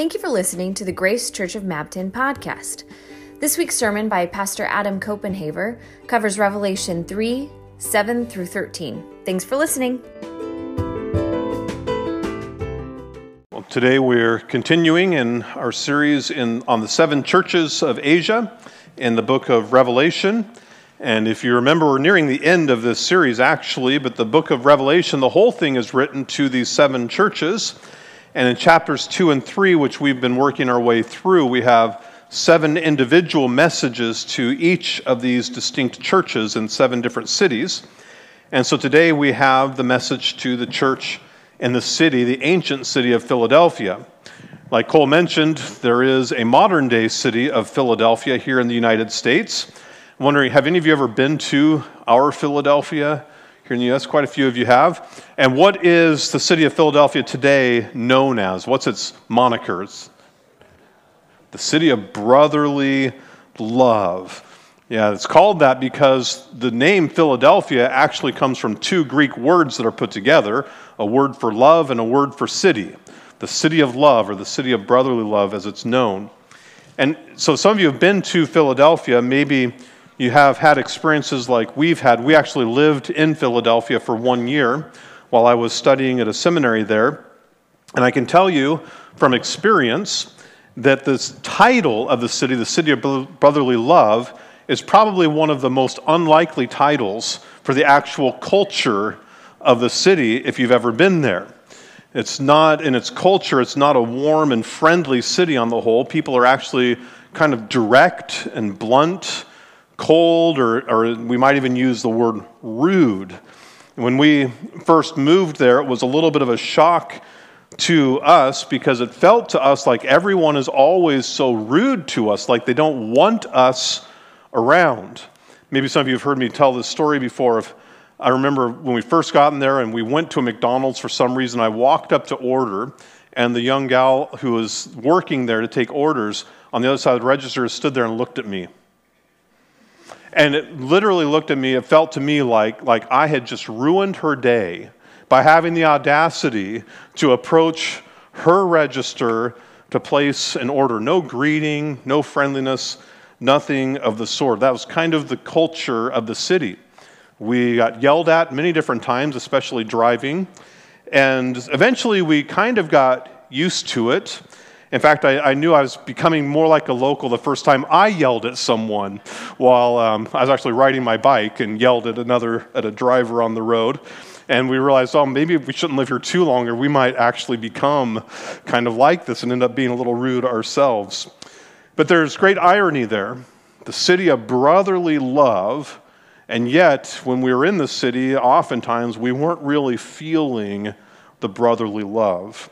Thank you for listening to the Grace Church of Mabton podcast. This week's sermon by Pastor Adam Copenhaver covers Revelation 3 7 through 13. Thanks for listening. Well, today we're continuing in our series in, on the seven churches of Asia in the book of Revelation. And if you remember, we're nearing the end of this series actually, but the book of Revelation, the whole thing is written to these seven churches. And in chapters two and three, which we've been working our way through, we have seven individual messages to each of these distinct churches in seven different cities. And so today we have the message to the church in the city, the ancient city of Philadelphia. Like Cole mentioned, there is a modern day city of Philadelphia here in the United States. I'm wondering, have any of you ever been to our Philadelphia? Here in the U.S. Quite a few of you have. And what is the city of Philadelphia today known as? What's its monikers? The city of brotherly love. Yeah, it's called that because the name Philadelphia actually comes from two Greek words that are put together a word for love and a word for city. The city of love, or the city of brotherly love, as it's known. And so some of you have been to Philadelphia. Maybe you have had experiences like we've had. We actually lived in Philadelphia for one year while I was studying at a seminary there. And I can tell you from experience that this title of the city, the City of Brotherly Love, is probably one of the most unlikely titles for the actual culture of the city if you've ever been there. It's not, in its culture, it's not a warm and friendly city on the whole. People are actually kind of direct and blunt cold, or, or we might even use the word rude. When we first moved there, it was a little bit of a shock to us because it felt to us like everyone is always so rude to us, like they don't want us around. Maybe some of you have heard me tell this story before. Of, I remember when we first got in there and we went to a McDonald's for some reason, I walked up to order, and the young gal who was working there to take orders on the other side of the register stood there and looked at me. And it literally looked at me, it felt to me like, like I had just ruined her day by having the audacity to approach her register to place an order. No greeting, no friendliness, nothing of the sort. That was kind of the culture of the city. We got yelled at many different times, especially driving. And eventually we kind of got used to it. In fact, I, I, knew I was becoming more like a local the first time I yelled at someone while um, I was actually riding my bike and yelled at another at a driver on the road. And we realized, oh, maybe we shouldn't live here too long, or we might actually become kind of like this and end up being a little rude ourselves. But there's great irony there. The city of brotherly love, and yet when we were in the city, oftentimes we weren't really feeling the brotherly love.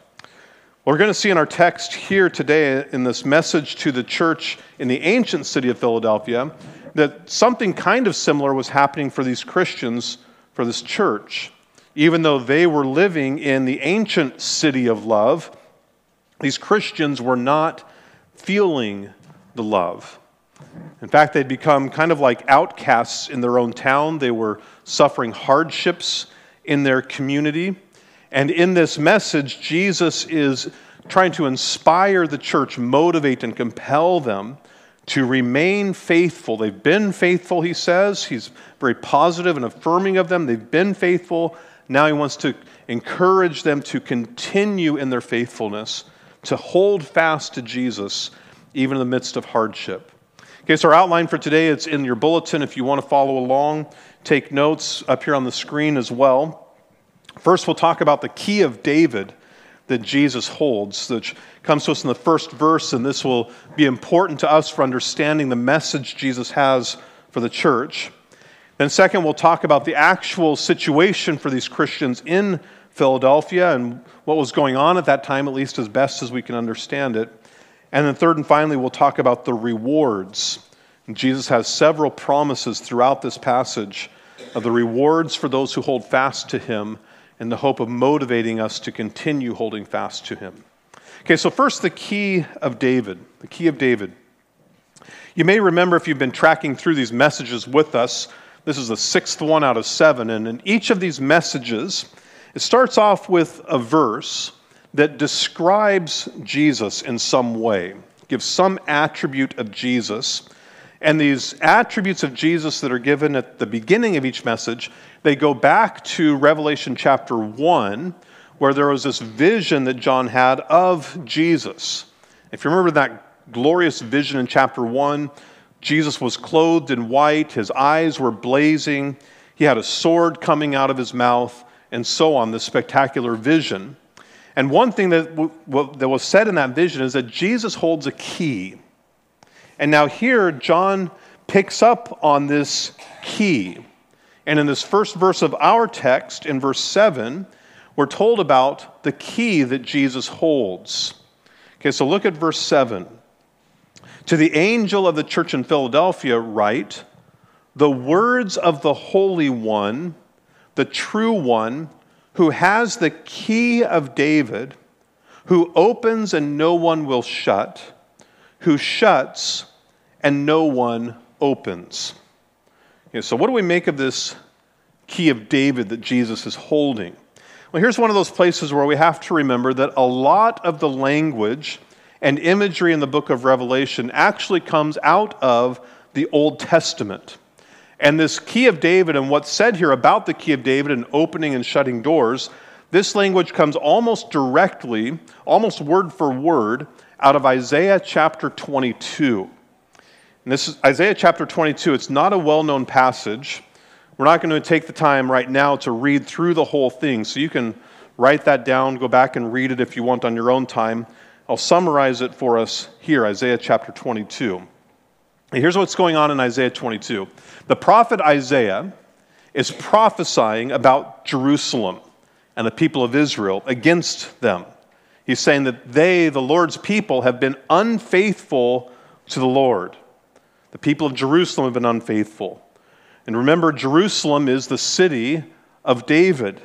We're going to see in our text here today, in this message to the church in the ancient city of Philadelphia, that something kind of similar was happening for these Christians, for this church. Even though they were living in the ancient city of love, these Christians were not feeling the love. In fact, they'd become kind of like outcasts in their own town. They were suffering hardships in their community. And in this message, Jesus is trying to inspire the church, motivate and compel them to remain faithful. They've been faithful, he says. He's very positive and affirming of them. They've been faithful. Now he wants to encourage them to continue in their faithfulness, to hold fast to Jesus, even in the midst of hardship. Okay, so our outline for today, it's in your bulletin. If you want to follow along, take notes up here on the screen as well. First, we'll talk about the key of David that Jesus holds, which comes to us in the first verse, and this will be important to us for understanding the message Jesus has for the church. Then, second, we'll talk about the actual situation for these Christians in Philadelphia and what was going on at that time, at least as best as we can understand it. And then, third and finally, we'll talk about the rewards. And Jesus has several promises throughout this passage of the rewards for those who hold fast to him in the hope of motivating us to continue holding fast to him. Okay, so first, the key of David. The key of David. You may remember if you've been tracking through these messages with us, this is the sixth one out of seven. And in each of these messages, it starts off with a verse that describes Jesus in some way, gives some attribute of Jesus. And these attributes of Jesus that are given at the beginning of each message, they go back to Revelation chapter 1, where there was this vision that John had of Jesus. If you remember that glorious vision in chapter 1, Jesus was clothed in white, his eyes were blazing, he had a sword coming out of his mouth, and so on, this spectacular vision. And one thing that, w- that was said in that vision is that Jesus holds a key. And now here, John picks up on this key. And in this first verse of our text, in verse 7, we're told about the key that Jesus holds. Okay, so look at verse 7. To the angel of the church in Philadelphia, write, The words of the Holy One, the true one, who has the key of David, who opens and no one will shut, who shuts and no one opens. So, what do we make of this key of David that Jesus is holding? Well, here's one of those places where we have to remember that a lot of the language and imagery in the book of Revelation actually comes out of the Old Testament. And this key of David and what's said here about the key of David and opening and shutting doors, this language comes almost directly, almost word for word, out of Isaiah chapter 22. And this is Isaiah chapter 22. It's not a well known passage. We're not going to take the time right now to read through the whole thing, so you can write that down, go back and read it if you want on your own time. I'll summarize it for us here Isaiah chapter 22. And here's what's going on in Isaiah 22. The prophet Isaiah is prophesying about Jerusalem and the people of Israel against them. He's saying that they, the Lord's people, have been unfaithful to the Lord. The people of Jerusalem have been unfaithful. And remember, Jerusalem is the city of David.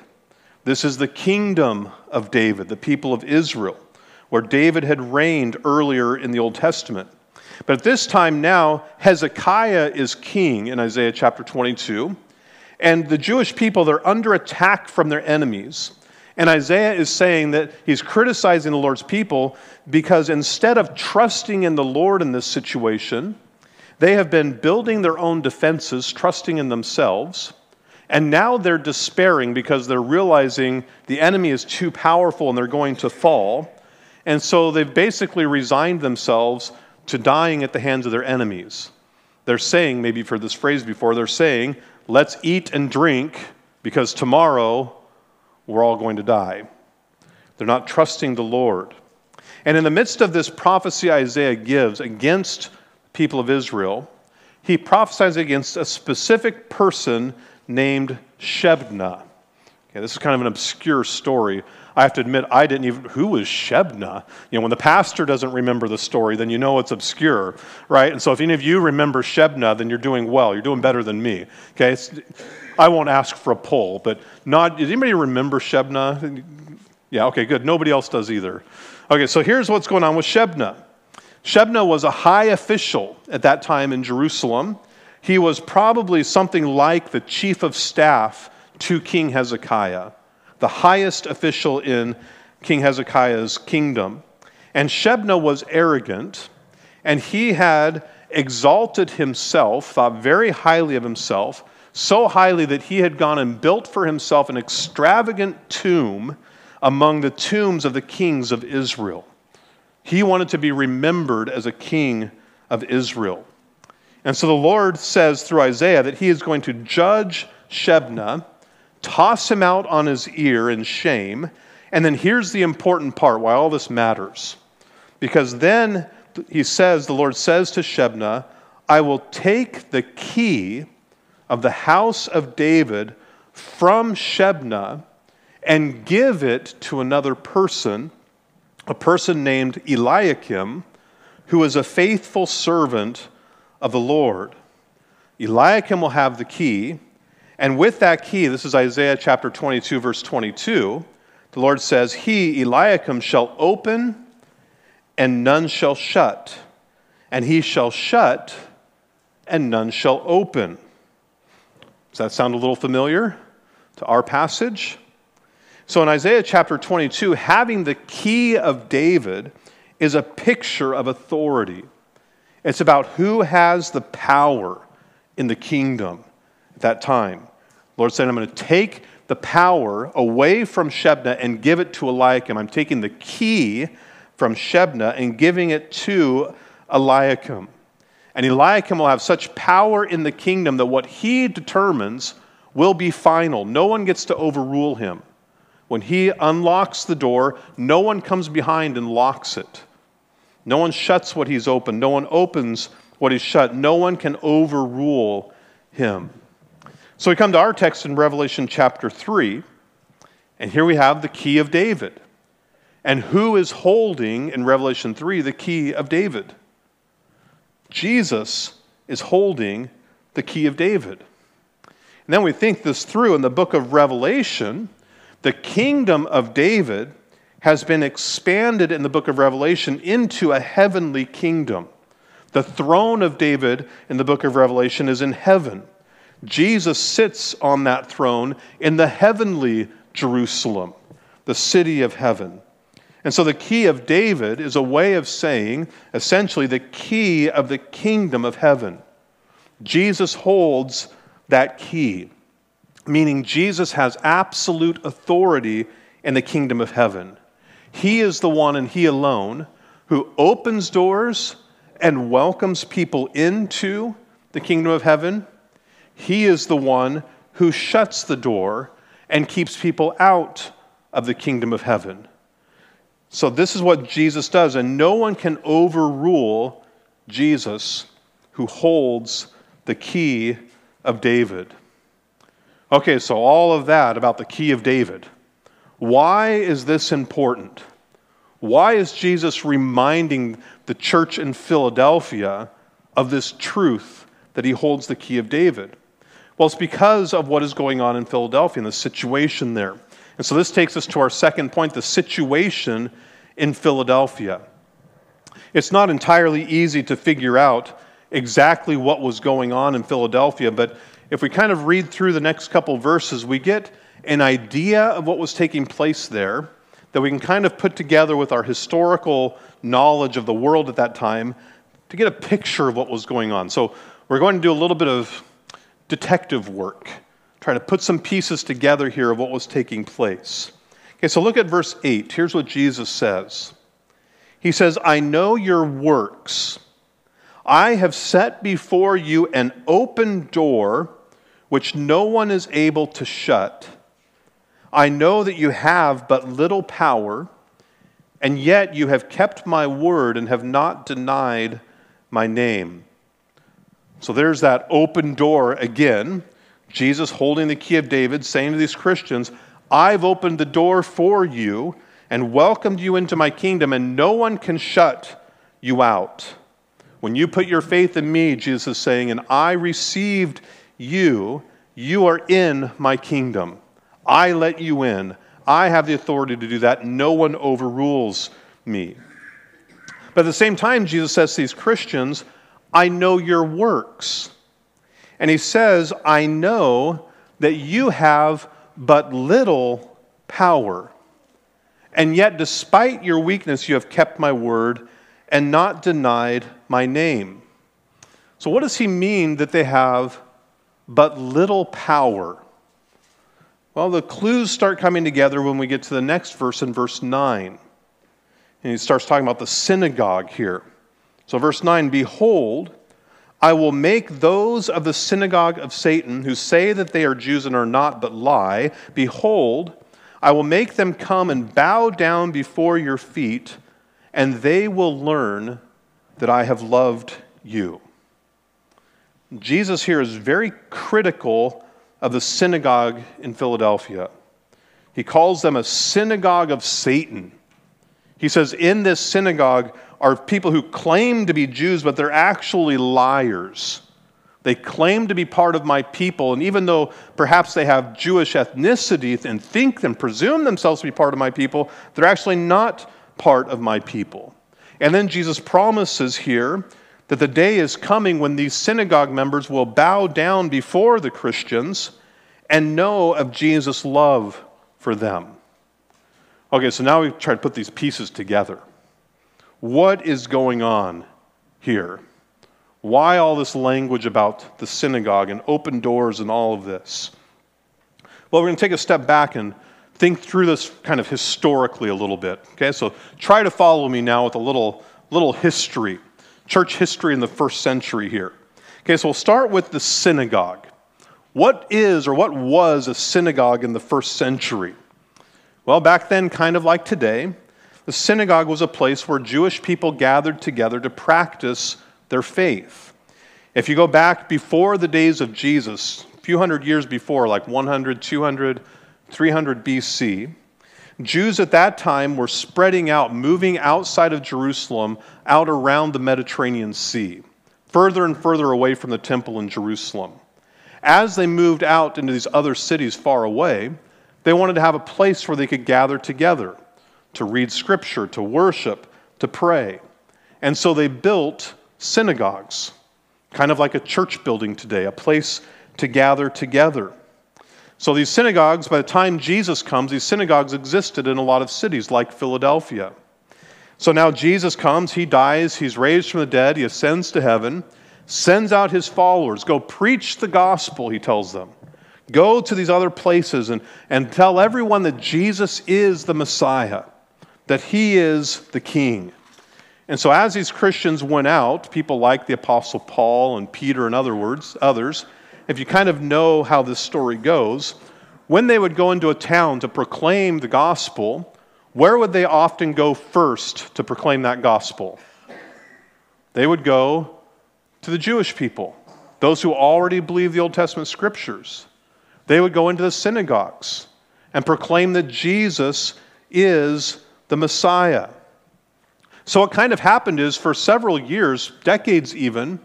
This is the kingdom of David, the people of Israel, where David had reigned earlier in the Old Testament. But at this time now, Hezekiah is king in Isaiah chapter 22. And the Jewish people, they're under attack from their enemies. And Isaiah is saying that he's criticizing the Lord's people because instead of trusting in the Lord in this situation, they have been building their own defenses, trusting in themselves. And now they're despairing because they're realizing the enemy is too powerful and they're going to fall. And so they've basically resigned themselves to dying at the hands of their enemies. They're saying, maybe you've heard this phrase before, they're saying, let's eat and drink because tomorrow we're all going to die. They're not trusting the Lord. And in the midst of this prophecy Isaiah gives against people of Israel, he prophesies against a specific person named Shebna. Okay, this is kind of an obscure story. I have to admit, I didn't even, who was Shebna? You know, when the pastor doesn't remember the story, then you know it's obscure, right? And so if any of you remember Shebna, then you're doing well. You're doing better than me, okay? It's, I won't ask for a poll, but not, does anybody remember Shebna? Yeah, okay, good. Nobody else does either. Okay, so here's what's going on with Shebna. Shebna was a high official at that time in Jerusalem. He was probably something like the chief of staff to King Hezekiah the highest official in King Hezekiah's kingdom. And Shebna was arrogant, and he had exalted himself, thought very highly of himself, so highly that he had gone and built for himself an extravagant tomb among the tombs of the kings of Israel. He wanted to be remembered as a king of Israel. And so the Lord says through Isaiah that he is going to judge Shebna toss him out on his ear in shame. And then here's the important part why all this matters. Because then he says, the Lord says to Shebna, I will take the key of the house of David from Shebna and give it to another person, a person named Eliakim, who is a faithful servant of the Lord. Eliakim will have the key, and with that key, this is Isaiah chapter 22, verse 22, the Lord says, He, Eliakim, shall open and none shall shut, and he shall shut and none shall open. Does that sound a little familiar to our passage? So in Isaiah chapter 22, having the key of David is a picture of authority. It's about who has the power in the kingdom at that time. Lord said, I'm going to take the power away from Shebna and give it to Eliakim. I'm taking the key from Shebna and giving it to Eliakim. And Eliakim will have such power in the kingdom that what he determines will be final. No one gets to overrule him. When he unlocks the door, no one comes behind and locks it. No one shuts what he's opened. No one opens what he's shut. No one can overrule him. So we come to our text in Revelation chapter 3, and here we have the key of David. And who is holding in Revelation 3 the key of David? Jesus is holding the key of David. And then we think this through in the book of Revelation. The kingdom of David has been expanded in the book of Revelation into a heavenly kingdom. The throne of David in the book of Revelation is in heaven. Jesus sits on that throne in the heavenly Jerusalem, the city of heaven. And so the key of David is a way of saying, essentially, the key of the kingdom of heaven. Jesus holds that key, meaning Jesus has absolute authority in the kingdom of heaven. He is the one and He alone who opens doors and welcomes people into the kingdom of heaven. He is the one who shuts the door and keeps people out of the kingdom of heaven. So, this is what Jesus does, and no one can overrule Jesus who holds the key of David. Okay, so all of that about the key of David. Why is this important? Why is Jesus reminding the church in Philadelphia of this truth that he holds the key of David? Well, it's because of what is going on in Philadelphia and the situation there. And so this takes us to our second point the situation in Philadelphia. It's not entirely easy to figure out exactly what was going on in Philadelphia, but if we kind of read through the next couple verses, we get an idea of what was taking place there that we can kind of put together with our historical knowledge of the world at that time to get a picture of what was going on. So we're going to do a little bit of detective work, try to put some pieces together here of what was taking place. Okay, so look at verse 8. Here's what Jesus says He says, I know your works. I have set before you an open door which no one is able to shut. I know that you have but little power, and yet you have kept my word and have not denied my name. So there's that open door again. Jesus holding the key of David, saying to these Christians, I've opened the door for you and welcomed you into my kingdom, and no one can shut you out. When you put your faith in me, Jesus is saying, and I received you, you are in my kingdom. I let you in. I have the authority to do that. No one overrules me. But at the same time, Jesus says to these Christians, I know your works. And he says, I know that you have but little power. And yet, despite your weakness, you have kept my word and not denied my name. So, what does he mean that they have but little power? Well, the clues start coming together when we get to the next verse in verse 9. And he starts talking about the synagogue here. So, verse 9 Behold, I will make those of the synagogue of Satan who say that they are Jews and are not, but lie. Behold, I will make them come and bow down before your feet, and they will learn that I have loved you. Jesus here is very critical of the synagogue in Philadelphia. He calls them a synagogue of Satan. He says, In this synagogue are people who claim to be Jews, but they're actually liars. They claim to be part of my people, and even though perhaps they have Jewish ethnicity and think and presume themselves to be part of my people, they're actually not part of my people. And then Jesus promises here that the day is coming when these synagogue members will bow down before the Christians and know of Jesus' love for them. Okay, so now we try to put these pieces together. What is going on here? Why all this language about the synagogue and open doors and all of this? Well, we're going to take a step back and think through this kind of historically a little bit. Okay, so try to follow me now with a little, little history, church history in the first century here. Okay, so we'll start with the synagogue. What is or what was a synagogue in the first century? Well, back then, kind of like today, the synagogue was a place where Jewish people gathered together to practice their faith. If you go back before the days of Jesus, a few hundred years before, like 100, 200, 300 BC, Jews at that time were spreading out, moving outside of Jerusalem, out around the Mediterranean Sea, further and further away from the temple in Jerusalem. As they moved out into these other cities far away, they wanted to have a place where they could gather together to read scripture, to worship, to pray. And so they built synagogues, kind of like a church building today, a place to gather together. So these synagogues, by the time Jesus comes, these synagogues existed in a lot of cities like Philadelphia. So now Jesus comes, he dies, he's raised from the dead, he ascends to heaven, sends out his followers, go preach the gospel, he tells them. Go to these other places and, and tell everyone that Jesus is the Messiah, that he is the King. And so, as these Christians went out, people like the Apostle Paul and Peter and other words, others, if you kind of know how this story goes, when they would go into a town to proclaim the gospel, where would they often go first to proclaim that gospel? They would go to the Jewish people, those who already believe the Old Testament scriptures. They would go into the synagogues and proclaim that Jesus is the Messiah. So, what kind of happened is for several years, decades even,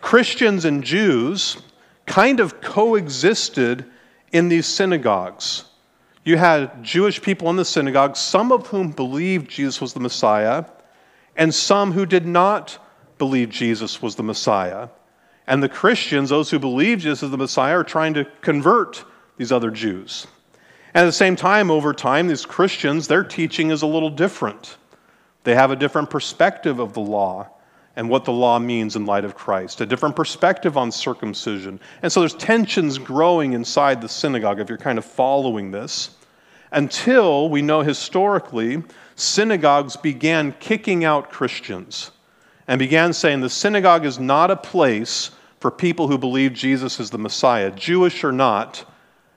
Christians and Jews kind of coexisted in these synagogues. You had Jewish people in the synagogues, some of whom believed Jesus was the Messiah, and some who did not believe Jesus was the Messiah. And the Christians, those who believe Jesus is the Messiah, are trying to convert these other Jews. And at the same time, over time, these Christians, their teaching is a little different. They have a different perspective of the law and what the law means in light of Christ, a different perspective on circumcision. And so there's tensions growing inside the synagogue if you're kind of following this. Until we know historically, synagogues began kicking out Christians and began saying the synagogue is not a place for people who believe Jesus is the Messiah, Jewish or not,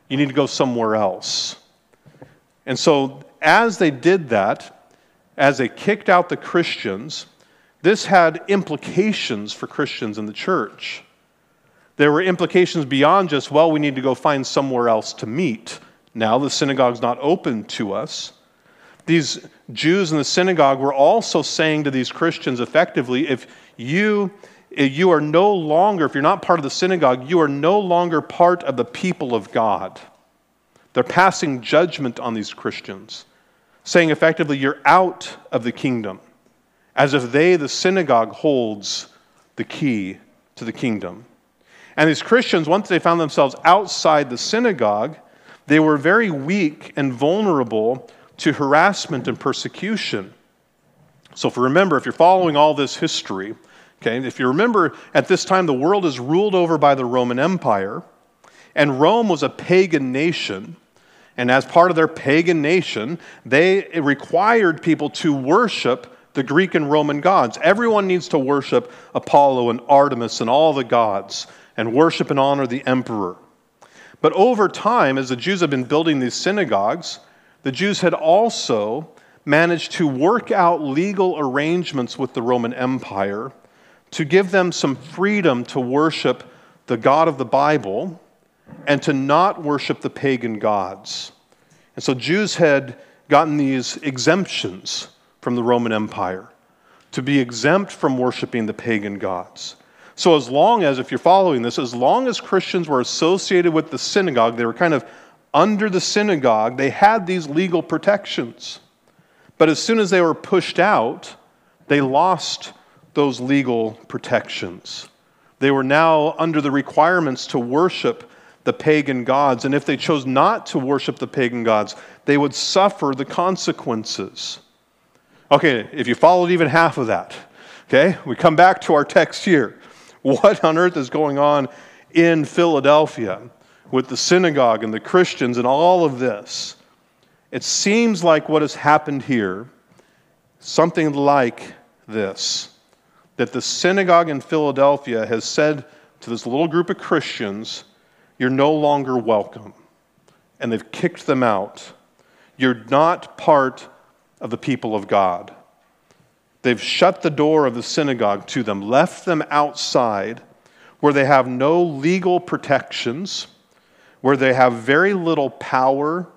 you need to go somewhere else. And so, as they did that, as they kicked out the Christians, this had implications for Christians in the church. There were implications beyond just, well, we need to go find somewhere else to meet. Now the synagogue's not open to us. These Jews in the synagogue were also saying to these Christians effectively, if you you are no longer, if you're not part of the synagogue, you are no longer part of the people of God. They're passing judgment on these Christians, saying effectively, you're out of the kingdom, as if they, the synagogue, holds the key to the kingdom. And these Christians, once they found themselves outside the synagogue, they were very weak and vulnerable to harassment and persecution. So, if you remember, if you're following all this history, Okay, if you remember, at this time the world is ruled over by the Roman Empire, and Rome was a pagan nation. And as part of their pagan nation, they required people to worship the Greek and Roman gods. Everyone needs to worship Apollo and Artemis and all the gods, and worship and honor the emperor. But over time, as the Jews have been building these synagogues, the Jews had also managed to work out legal arrangements with the Roman Empire to give them some freedom to worship the God of the Bible and to not worship the pagan gods. And so Jews had gotten these exemptions from the Roman Empire to be exempt from worshiping the pagan gods. So, as long as, if you're following this, as long as Christians were associated with the synagogue, they were kind of under the synagogue, they had these legal protections. But as soon as they were pushed out, they lost those legal protections. They were now under the requirements to worship the pagan gods. And if they chose not to worship the pagan gods, they would suffer the consequences. Okay, if you followed even half of that, okay, we come back to our text here. What on earth is going on in Philadelphia with the synagogue and the Christians and all of this? It seems like what has happened here, something like this that the synagogue in Philadelphia has said to this little group of Christians, You're no longer welcome. And they've kicked them out. You're not part of the people of God. They've shut the door of the synagogue to them, left them outside where they have no legal protections, where they have very little power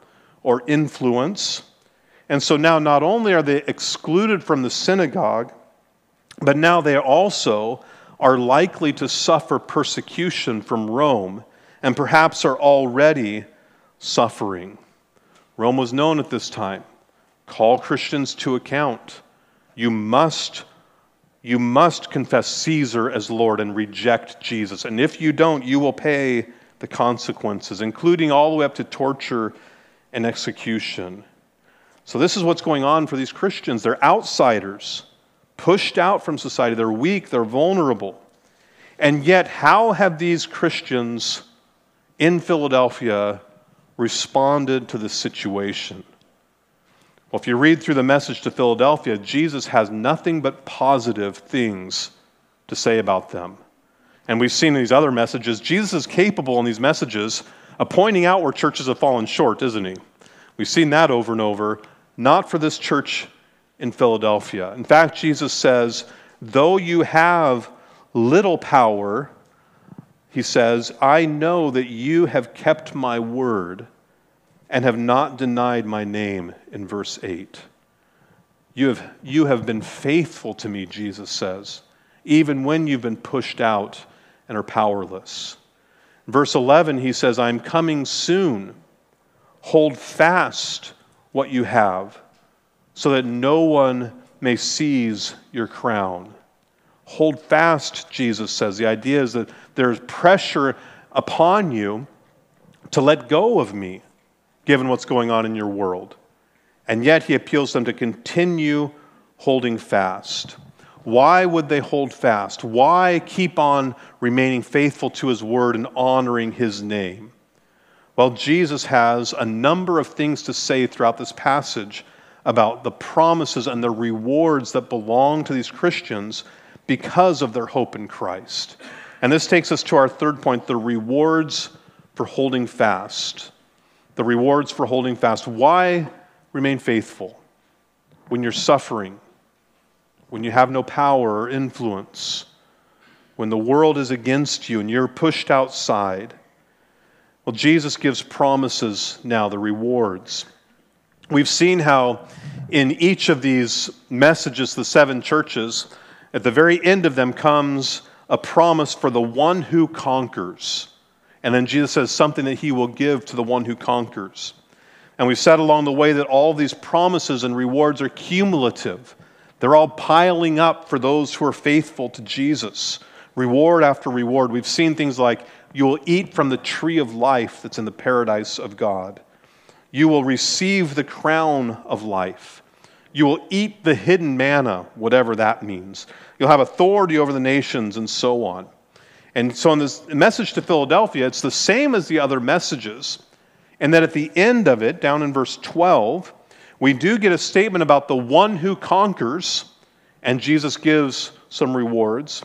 or influence. And so now, not only are they excluded from the synagogue, but now they also are likely to suffer persecution from Rome and perhaps are already suffering. Rome was known at this time. Call Christians to account. You must you must confess Caesar as Lord and reject Jesus. And if you don't, you will pay the consequences, including all the way up to torture and execution. So, this is what's going on for these Christians. They're outsiders pushed out from society. They're weak, they're vulnerable. And yet, how have these Christians in Philadelphia responded to this situation? Well, if you read through the message to Philadelphia, Jesus has nothing but positive things to say about them. And we've seen in these other messages, Jesus is capable in these messages of pointing out where churches have fallen short, isn't he? We've seen that over and over, not for this church in Philadelphia. In fact, Jesus says, though you have little power, he says, I know that you have kept my word and have not denied my name, in verse 8. You have, you have been faithful to me, Jesus says, even when you've been pushed out and are powerless. Verse 11, he says, I'm coming soon. Hold fast what you have so that no one may seize your crown. Hold fast, Jesus says. The idea is that there's pressure upon you to let go of me, given what's going on in your world. And yet he appeals them to continue holding fast. Why would they hold fast? Why keep on remaining faithful to his word and honoring his name? Well, Jesus has a number of things to say throughout this passage about the promises and the rewards that belong to these Christians because of their hope in Christ. And this takes us to our third point the rewards for holding fast. The rewards for holding fast. Why remain faithful when you're suffering, when you have no power or influence, when the world is against you and you're pushed outside? Well, Jesus gives promises now, the rewards. We've seen how in each of these messages, the seven churches, at the very end of them comes a promise for the one who conquers. And then Jesus says something that he will give to the one who conquers. And we've said along the way that all these promises and rewards are cumulative. They're all piling up for those who are faithful to Jesus, reward after reward. We've seen things like you will eat from the tree of life that's in the paradise of God. You will receive the crown of life. You will eat the hidden manna, whatever that means. You'll have authority over the nations, and so on. And so, in this message to Philadelphia, it's the same as the other messages. And that at the end of it, down in verse 12, we do get a statement about the one who conquers, and Jesus gives some rewards.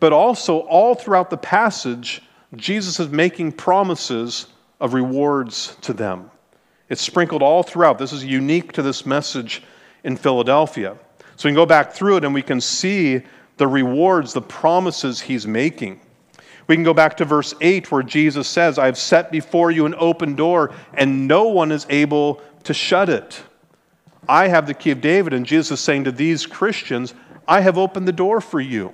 But also, all throughout the passage, Jesus is making promises of rewards to them. It's sprinkled all throughout. This is unique to this message in Philadelphia. So we can go back through it and we can see the rewards, the promises he's making. We can go back to verse 8 where Jesus says, I've set before you an open door and no one is able to shut it. I have the key of David. And Jesus is saying to these Christians, I have opened the door for you.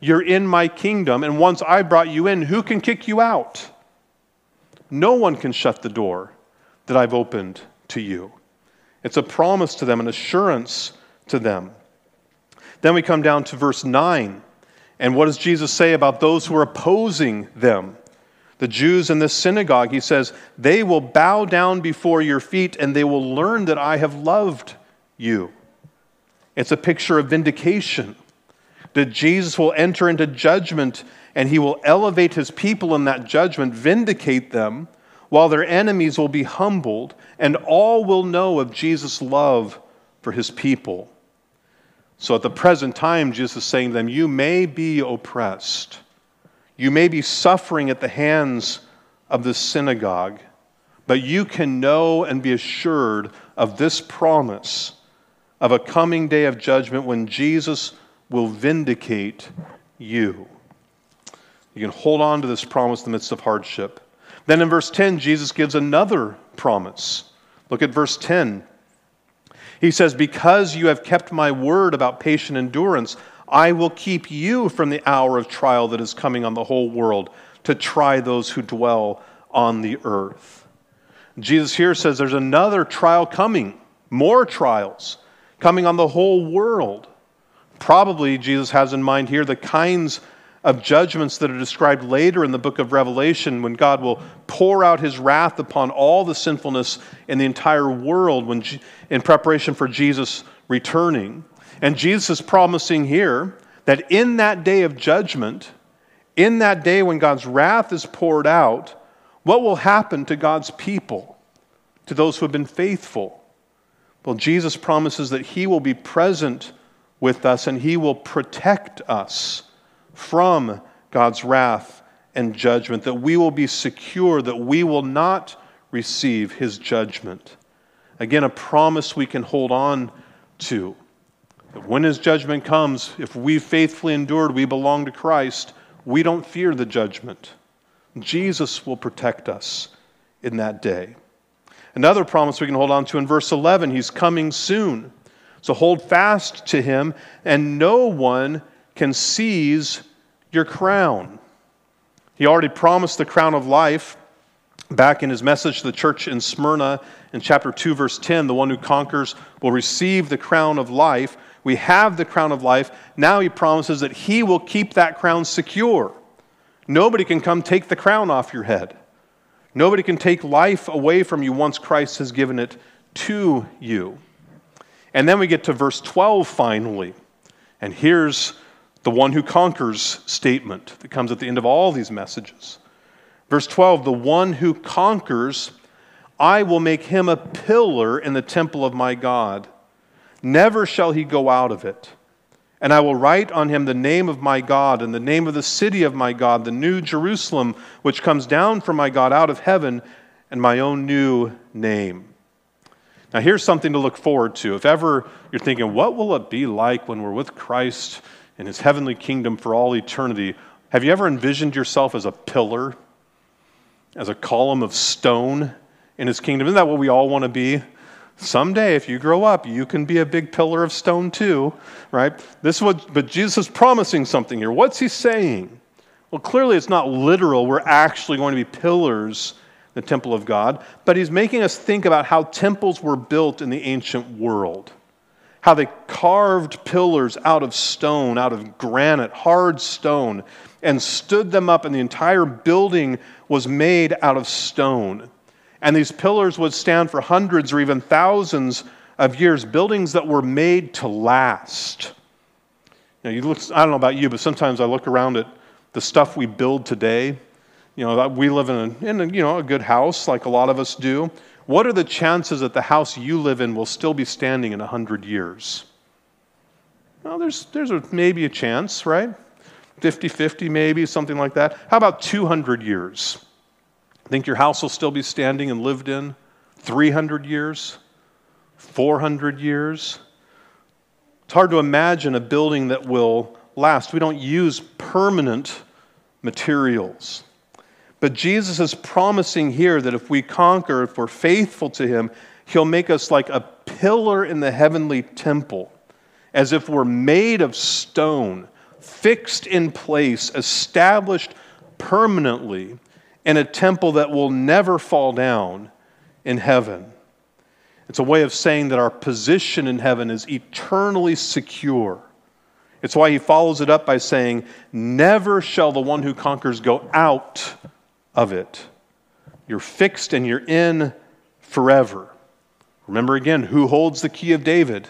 You're in my kingdom, and once I brought you in, who can kick you out? No one can shut the door that I've opened to you. It's a promise to them, an assurance to them. Then we come down to verse 9. And what does Jesus say about those who are opposing them? The Jews in this synagogue, he says, they will bow down before your feet and they will learn that I have loved you. It's a picture of vindication. That Jesus will enter into judgment and he will elevate his people in that judgment, vindicate them, while their enemies will be humbled, and all will know of Jesus' love for his people. So at the present time, Jesus is saying to them, You may be oppressed. You may be suffering at the hands of the synagogue, but you can know and be assured of this promise of a coming day of judgment when Jesus will vindicate you. You can hold on to this promise in the midst of hardship. Then in verse 10, Jesus gives another promise. Look at verse 10. He says, Because you have kept my word about patient endurance, I will keep you from the hour of trial that is coming on the whole world to try those who dwell on the earth. Jesus here says there's another trial coming, more trials coming on the whole world. Probably Jesus has in mind here the kinds of judgments that are described later in the book of Revelation when God will pour out his wrath upon all the sinfulness in the entire world when, in preparation for Jesus returning. And Jesus is promising here that in that day of judgment, in that day when God's wrath is poured out, what will happen to God's people, to those who have been faithful? Well, Jesus promises that he will be present with us and he will protect us from God's wrath and judgment, that we will be secure, that we will not receive his judgment. Again, a promise we can hold on to. That when his judgment comes, if we faithfully endured, we belong to Christ, we don't fear the judgment. Jesus will protect us in that day. Another promise we can hold on to in verse 11 He's coming soon. So hold fast to him, and no one can seize your crown. He already promised the crown of life back in his message to the church in Smyrna in chapter 2, verse 10. The one who conquers will receive the crown of life. We have the crown of life. Now he promises that he will keep that crown secure. Nobody can come take the crown off your head. Nobody can take life away from you once Christ has given it to you. And then we get to verse 12 finally. And here's the one who conquers statement that comes at the end of all these messages. Verse 12 the one who conquers, I will make him a pillar in the temple of my God. Never shall he go out of it. And I will write on him the name of my God and the name of the city of my God, the new Jerusalem, which comes down from my God out of heaven, and my own new name. Now, here's something to look forward to. If ever you're thinking, what will it be like when we're with Christ in his heavenly kingdom for all eternity. Have you ever envisioned yourself as a pillar, as a column of stone in his kingdom? Isn't that what we all want to be? Someday, if you grow up, you can be a big pillar of stone too, right? This is what, but Jesus is promising something here. What's he saying? Well, clearly it's not literal. We're actually going to be pillars the temple of God, but he's making us think about how temples were built in the ancient world how they carved pillars out of stone, out of granite, hard stone, and stood them up, and the entire building was made out of stone. And these pillars would stand for hundreds or even thousands of years, buildings that were made to last. Know, you look, I don't know about you, but sometimes I look around at the stuff we build today. You know, we live in a, in a, you know, a good house like a lot of us do. What are the chances that the house you live in will still be standing in 100 years? Well, there's, there's a, maybe a chance, right? 50 50, maybe, something like that. How about 200 years? Think your house will still be standing and lived in? 300 years? 400 years? It's hard to imagine a building that will last. We don't use permanent materials. But Jesus is promising here that if we conquer, if we're faithful to Him, He'll make us like a pillar in the heavenly temple, as if we're made of stone, fixed in place, established permanently in a temple that will never fall down in heaven. It's a way of saying that our position in heaven is eternally secure. It's why he follows it up by saying, Never shall the one who conquers go out of it. You're fixed and you're in forever. Remember again, who holds the key of David?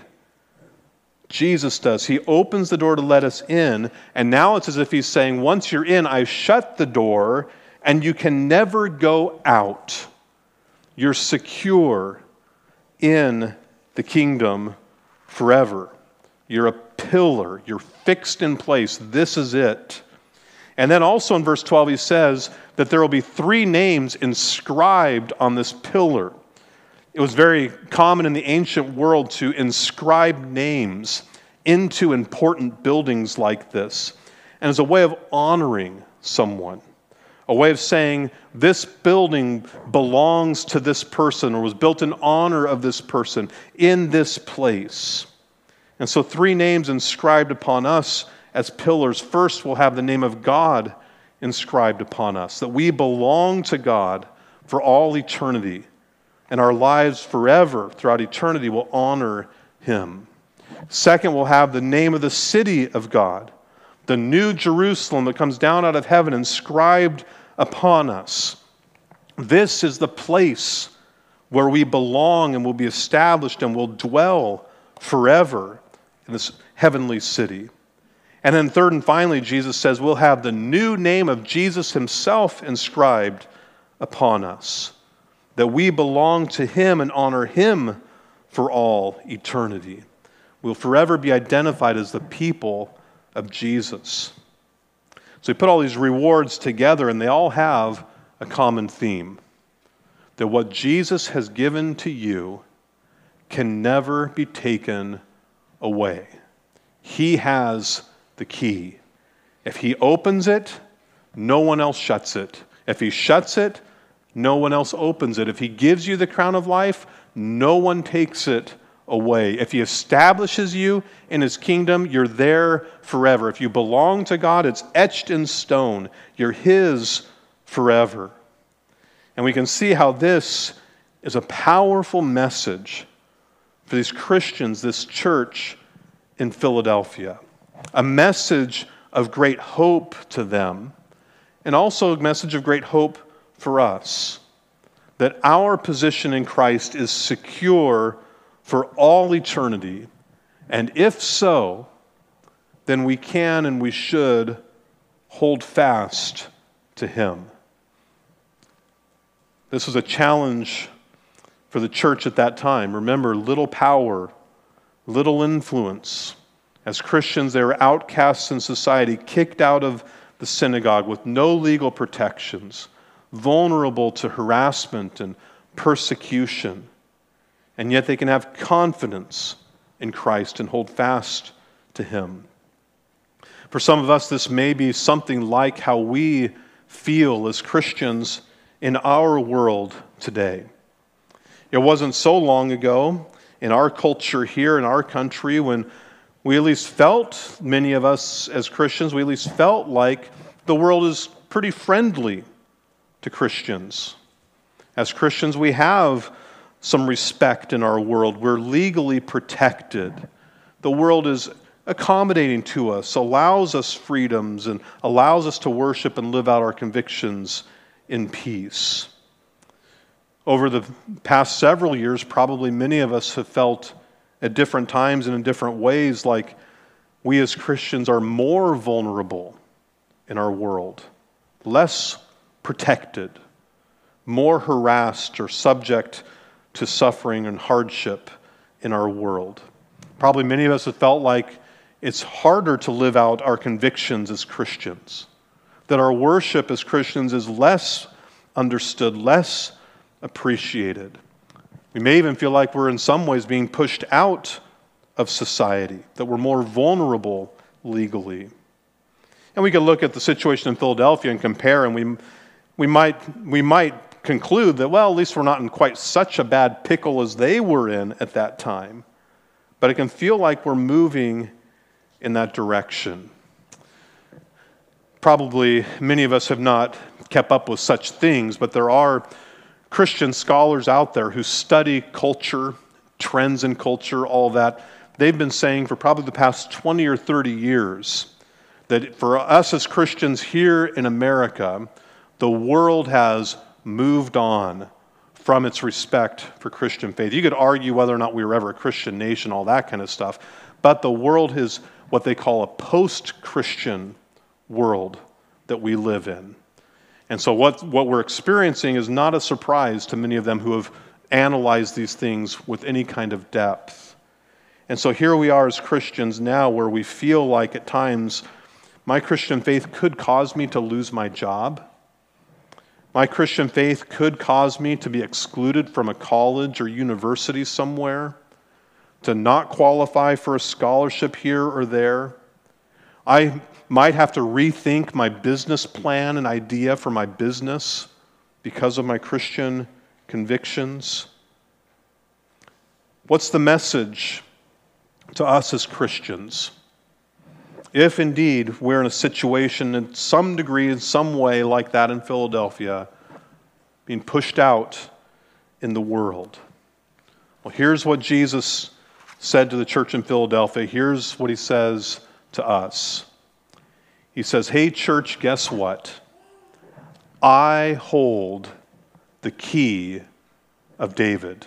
Jesus does. He opens the door to let us in, and now it's as if he's saying, Once you're in, I shut the door, and you can never go out. You're secure in the kingdom forever. You're a pillar, you're fixed in place. This is it. And then also in verse 12, he says that there will be three names inscribed on this pillar. It was very common in the ancient world to inscribe names into important buildings like this, and as a way of honoring someone, a way of saying, This building belongs to this person or was built in honor of this person in this place. And so, three names inscribed upon us as pillars. First, we'll have the name of God inscribed upon us, that we belong to God for all eternity and our lives forever throughout eternity will honor him. Second, we'll have the name of the city of God, the new Jerusalem that comes down out of heaven, inscribed upon us. This is the place where we belong and will be established and will dwell forever in this heavenly city. And then, third and finally, Jesus says we'll have the new name of Jesus himself inscribed upon us that we belong to Him and honor Him for all eternity. We'll forever be identified as the people of Jesus. So we put all these rewards together, and they all have a common theme that what Jesus has given to you can never be taken away. He has the key. If He opens it, no one else shuts it. If He shuts it, no one else opens it. If He gives you the crown of life, no one takes it away. If He establishes you in His kingdom, you're there forever. If you belong to God, it's etched in stone. You're His forever. And we can see how this is a powerful message for these Christians, this church in Philadelphia. A message of great hope to them, and also a message of great hope for us that our position in Christ is secure for all eternity. And if so, then we can and we should hold fast to Him. This was a challenge for the church at that time. Remember, little power, little influence. As Christians, they were outcasts in society, kicked out of the synagogue with no legal protections vulnerable to harassment and persecution, and yet they can have confidence in Christ and hold fast to Him. For some of us, this may be something like how we feel as Christians in our world today. It wasn't so long ago in our culture here in our country when we at least felt, many of us as Christians, we at least felt like the world is pretty friendly to Christians. As Christians, we have some respect in our world. We're legally protected. The world is accommodating to us, allows us freedoms, and allows us to worship and live out our convictions in peace. Over the past several years, probably many of us have felt at different times and in different ways like we as Christians are more vulnerable in our world, less protected, more harassed or subject to suffering and hardship in our world. Probably many of us have felt like it's harder to live out our convictions as Christians, that our worship as Christians is less understood, less appreciated. We may even feel like we're in some ways being pushed out of society, that we're more vulnerable legally. And we could look at the situation in Philadelphia and compare, and we we might, we might conclude that, well, at least we're not in quite such a bad pickle as they were in at that time. But it can feel like we're moving in that direction. Probably many of us have not kept up with such things, but there are Christian scholars out there who study culture, trends in culture, all that. They've been saying for probably the past 20 or 30 years that for us as Christians here in America, The world has moved on from its respect for Christian faith. You could argue whether or not we were ever a Christian nation, all that kind of stuff, but the world is what they call a post Christian world that we live in. And so, what, what we're experiencing is not a surprise to many of them who have analyzed these things with any kind of depth. And so, here we are as Christians now, where we feel like at times my Christian faith could cause me to lose my job. My Christian faith could cause me to be excluded from a college or university somewhere, to not qualify for a scholarship here or there. I might have to rethink my business plan and idea for my business because of my Christian convictions. What's the message to us as Christians? If indeed we're in a situation in some degree, in some way, like that in Philadelphia, being pushed out in the world. Well, here's what Jesus said to the church in Philadelphia. Here's what he says to us. He says, Hey, church, guess what? I hold the key of David.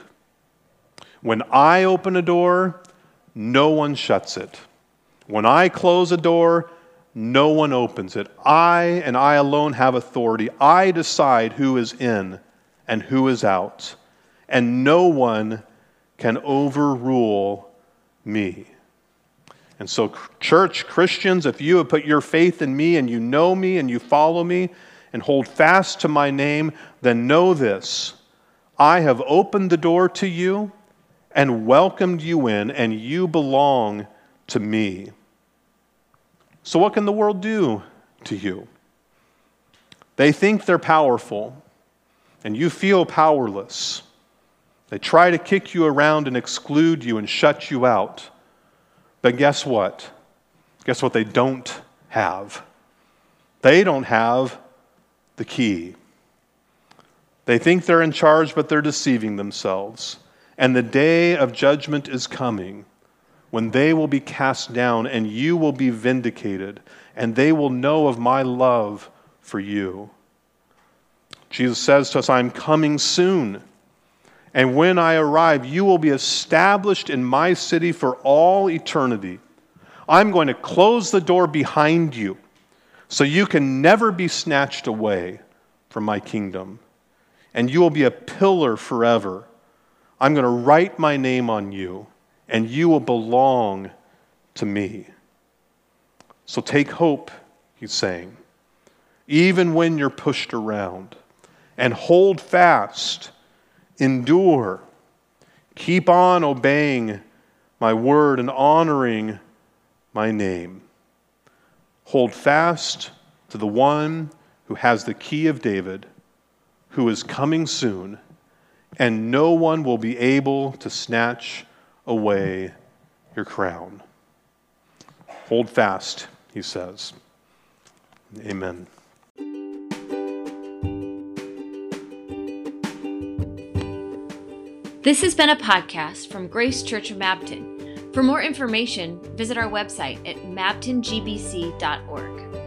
When I open a door, no one shuts it. When I close a door, no one opens it. I and I alone have authority. I decide who is in and who is out, and no one can overrule me. And so, church, Christians, if you have put your faith in me and you know me and you follow me and hold fast to my name, then know this I have opened the door to you and welcomed you in, and you belong to me. So, what can the world do to you? They think they're powerful, and you feel powerless. They try to kick you around and exclude you and shut you out. But guess what? Guess what they don't have? They don't have the key. They think they're in charge, but they're deceiving themselves. And the day of judgment is coming when they will be cast down, and you will be vindicated, and they will know of my love for you. Jesus says to us, I am coming soon. And when I arrive, you will be established in my city for all eternity. I'm going to close the door behind you so you can never be snatched away from my kingdom. And you will be a pillar forever. I'm going to write my name on you, and you will belong to me. So take hope, he's saying, even when you're pushed around, and hold fast endure. Keep on obeying my word and honoring my name. Hold fast to the one who has the key of David, who is coming soon, and no one will be able to snatch away your crown. Hold fast, he says. Amen. This has been a podcast from Grace Church of Mabton. For more information, visit our website at mabtongbc.org.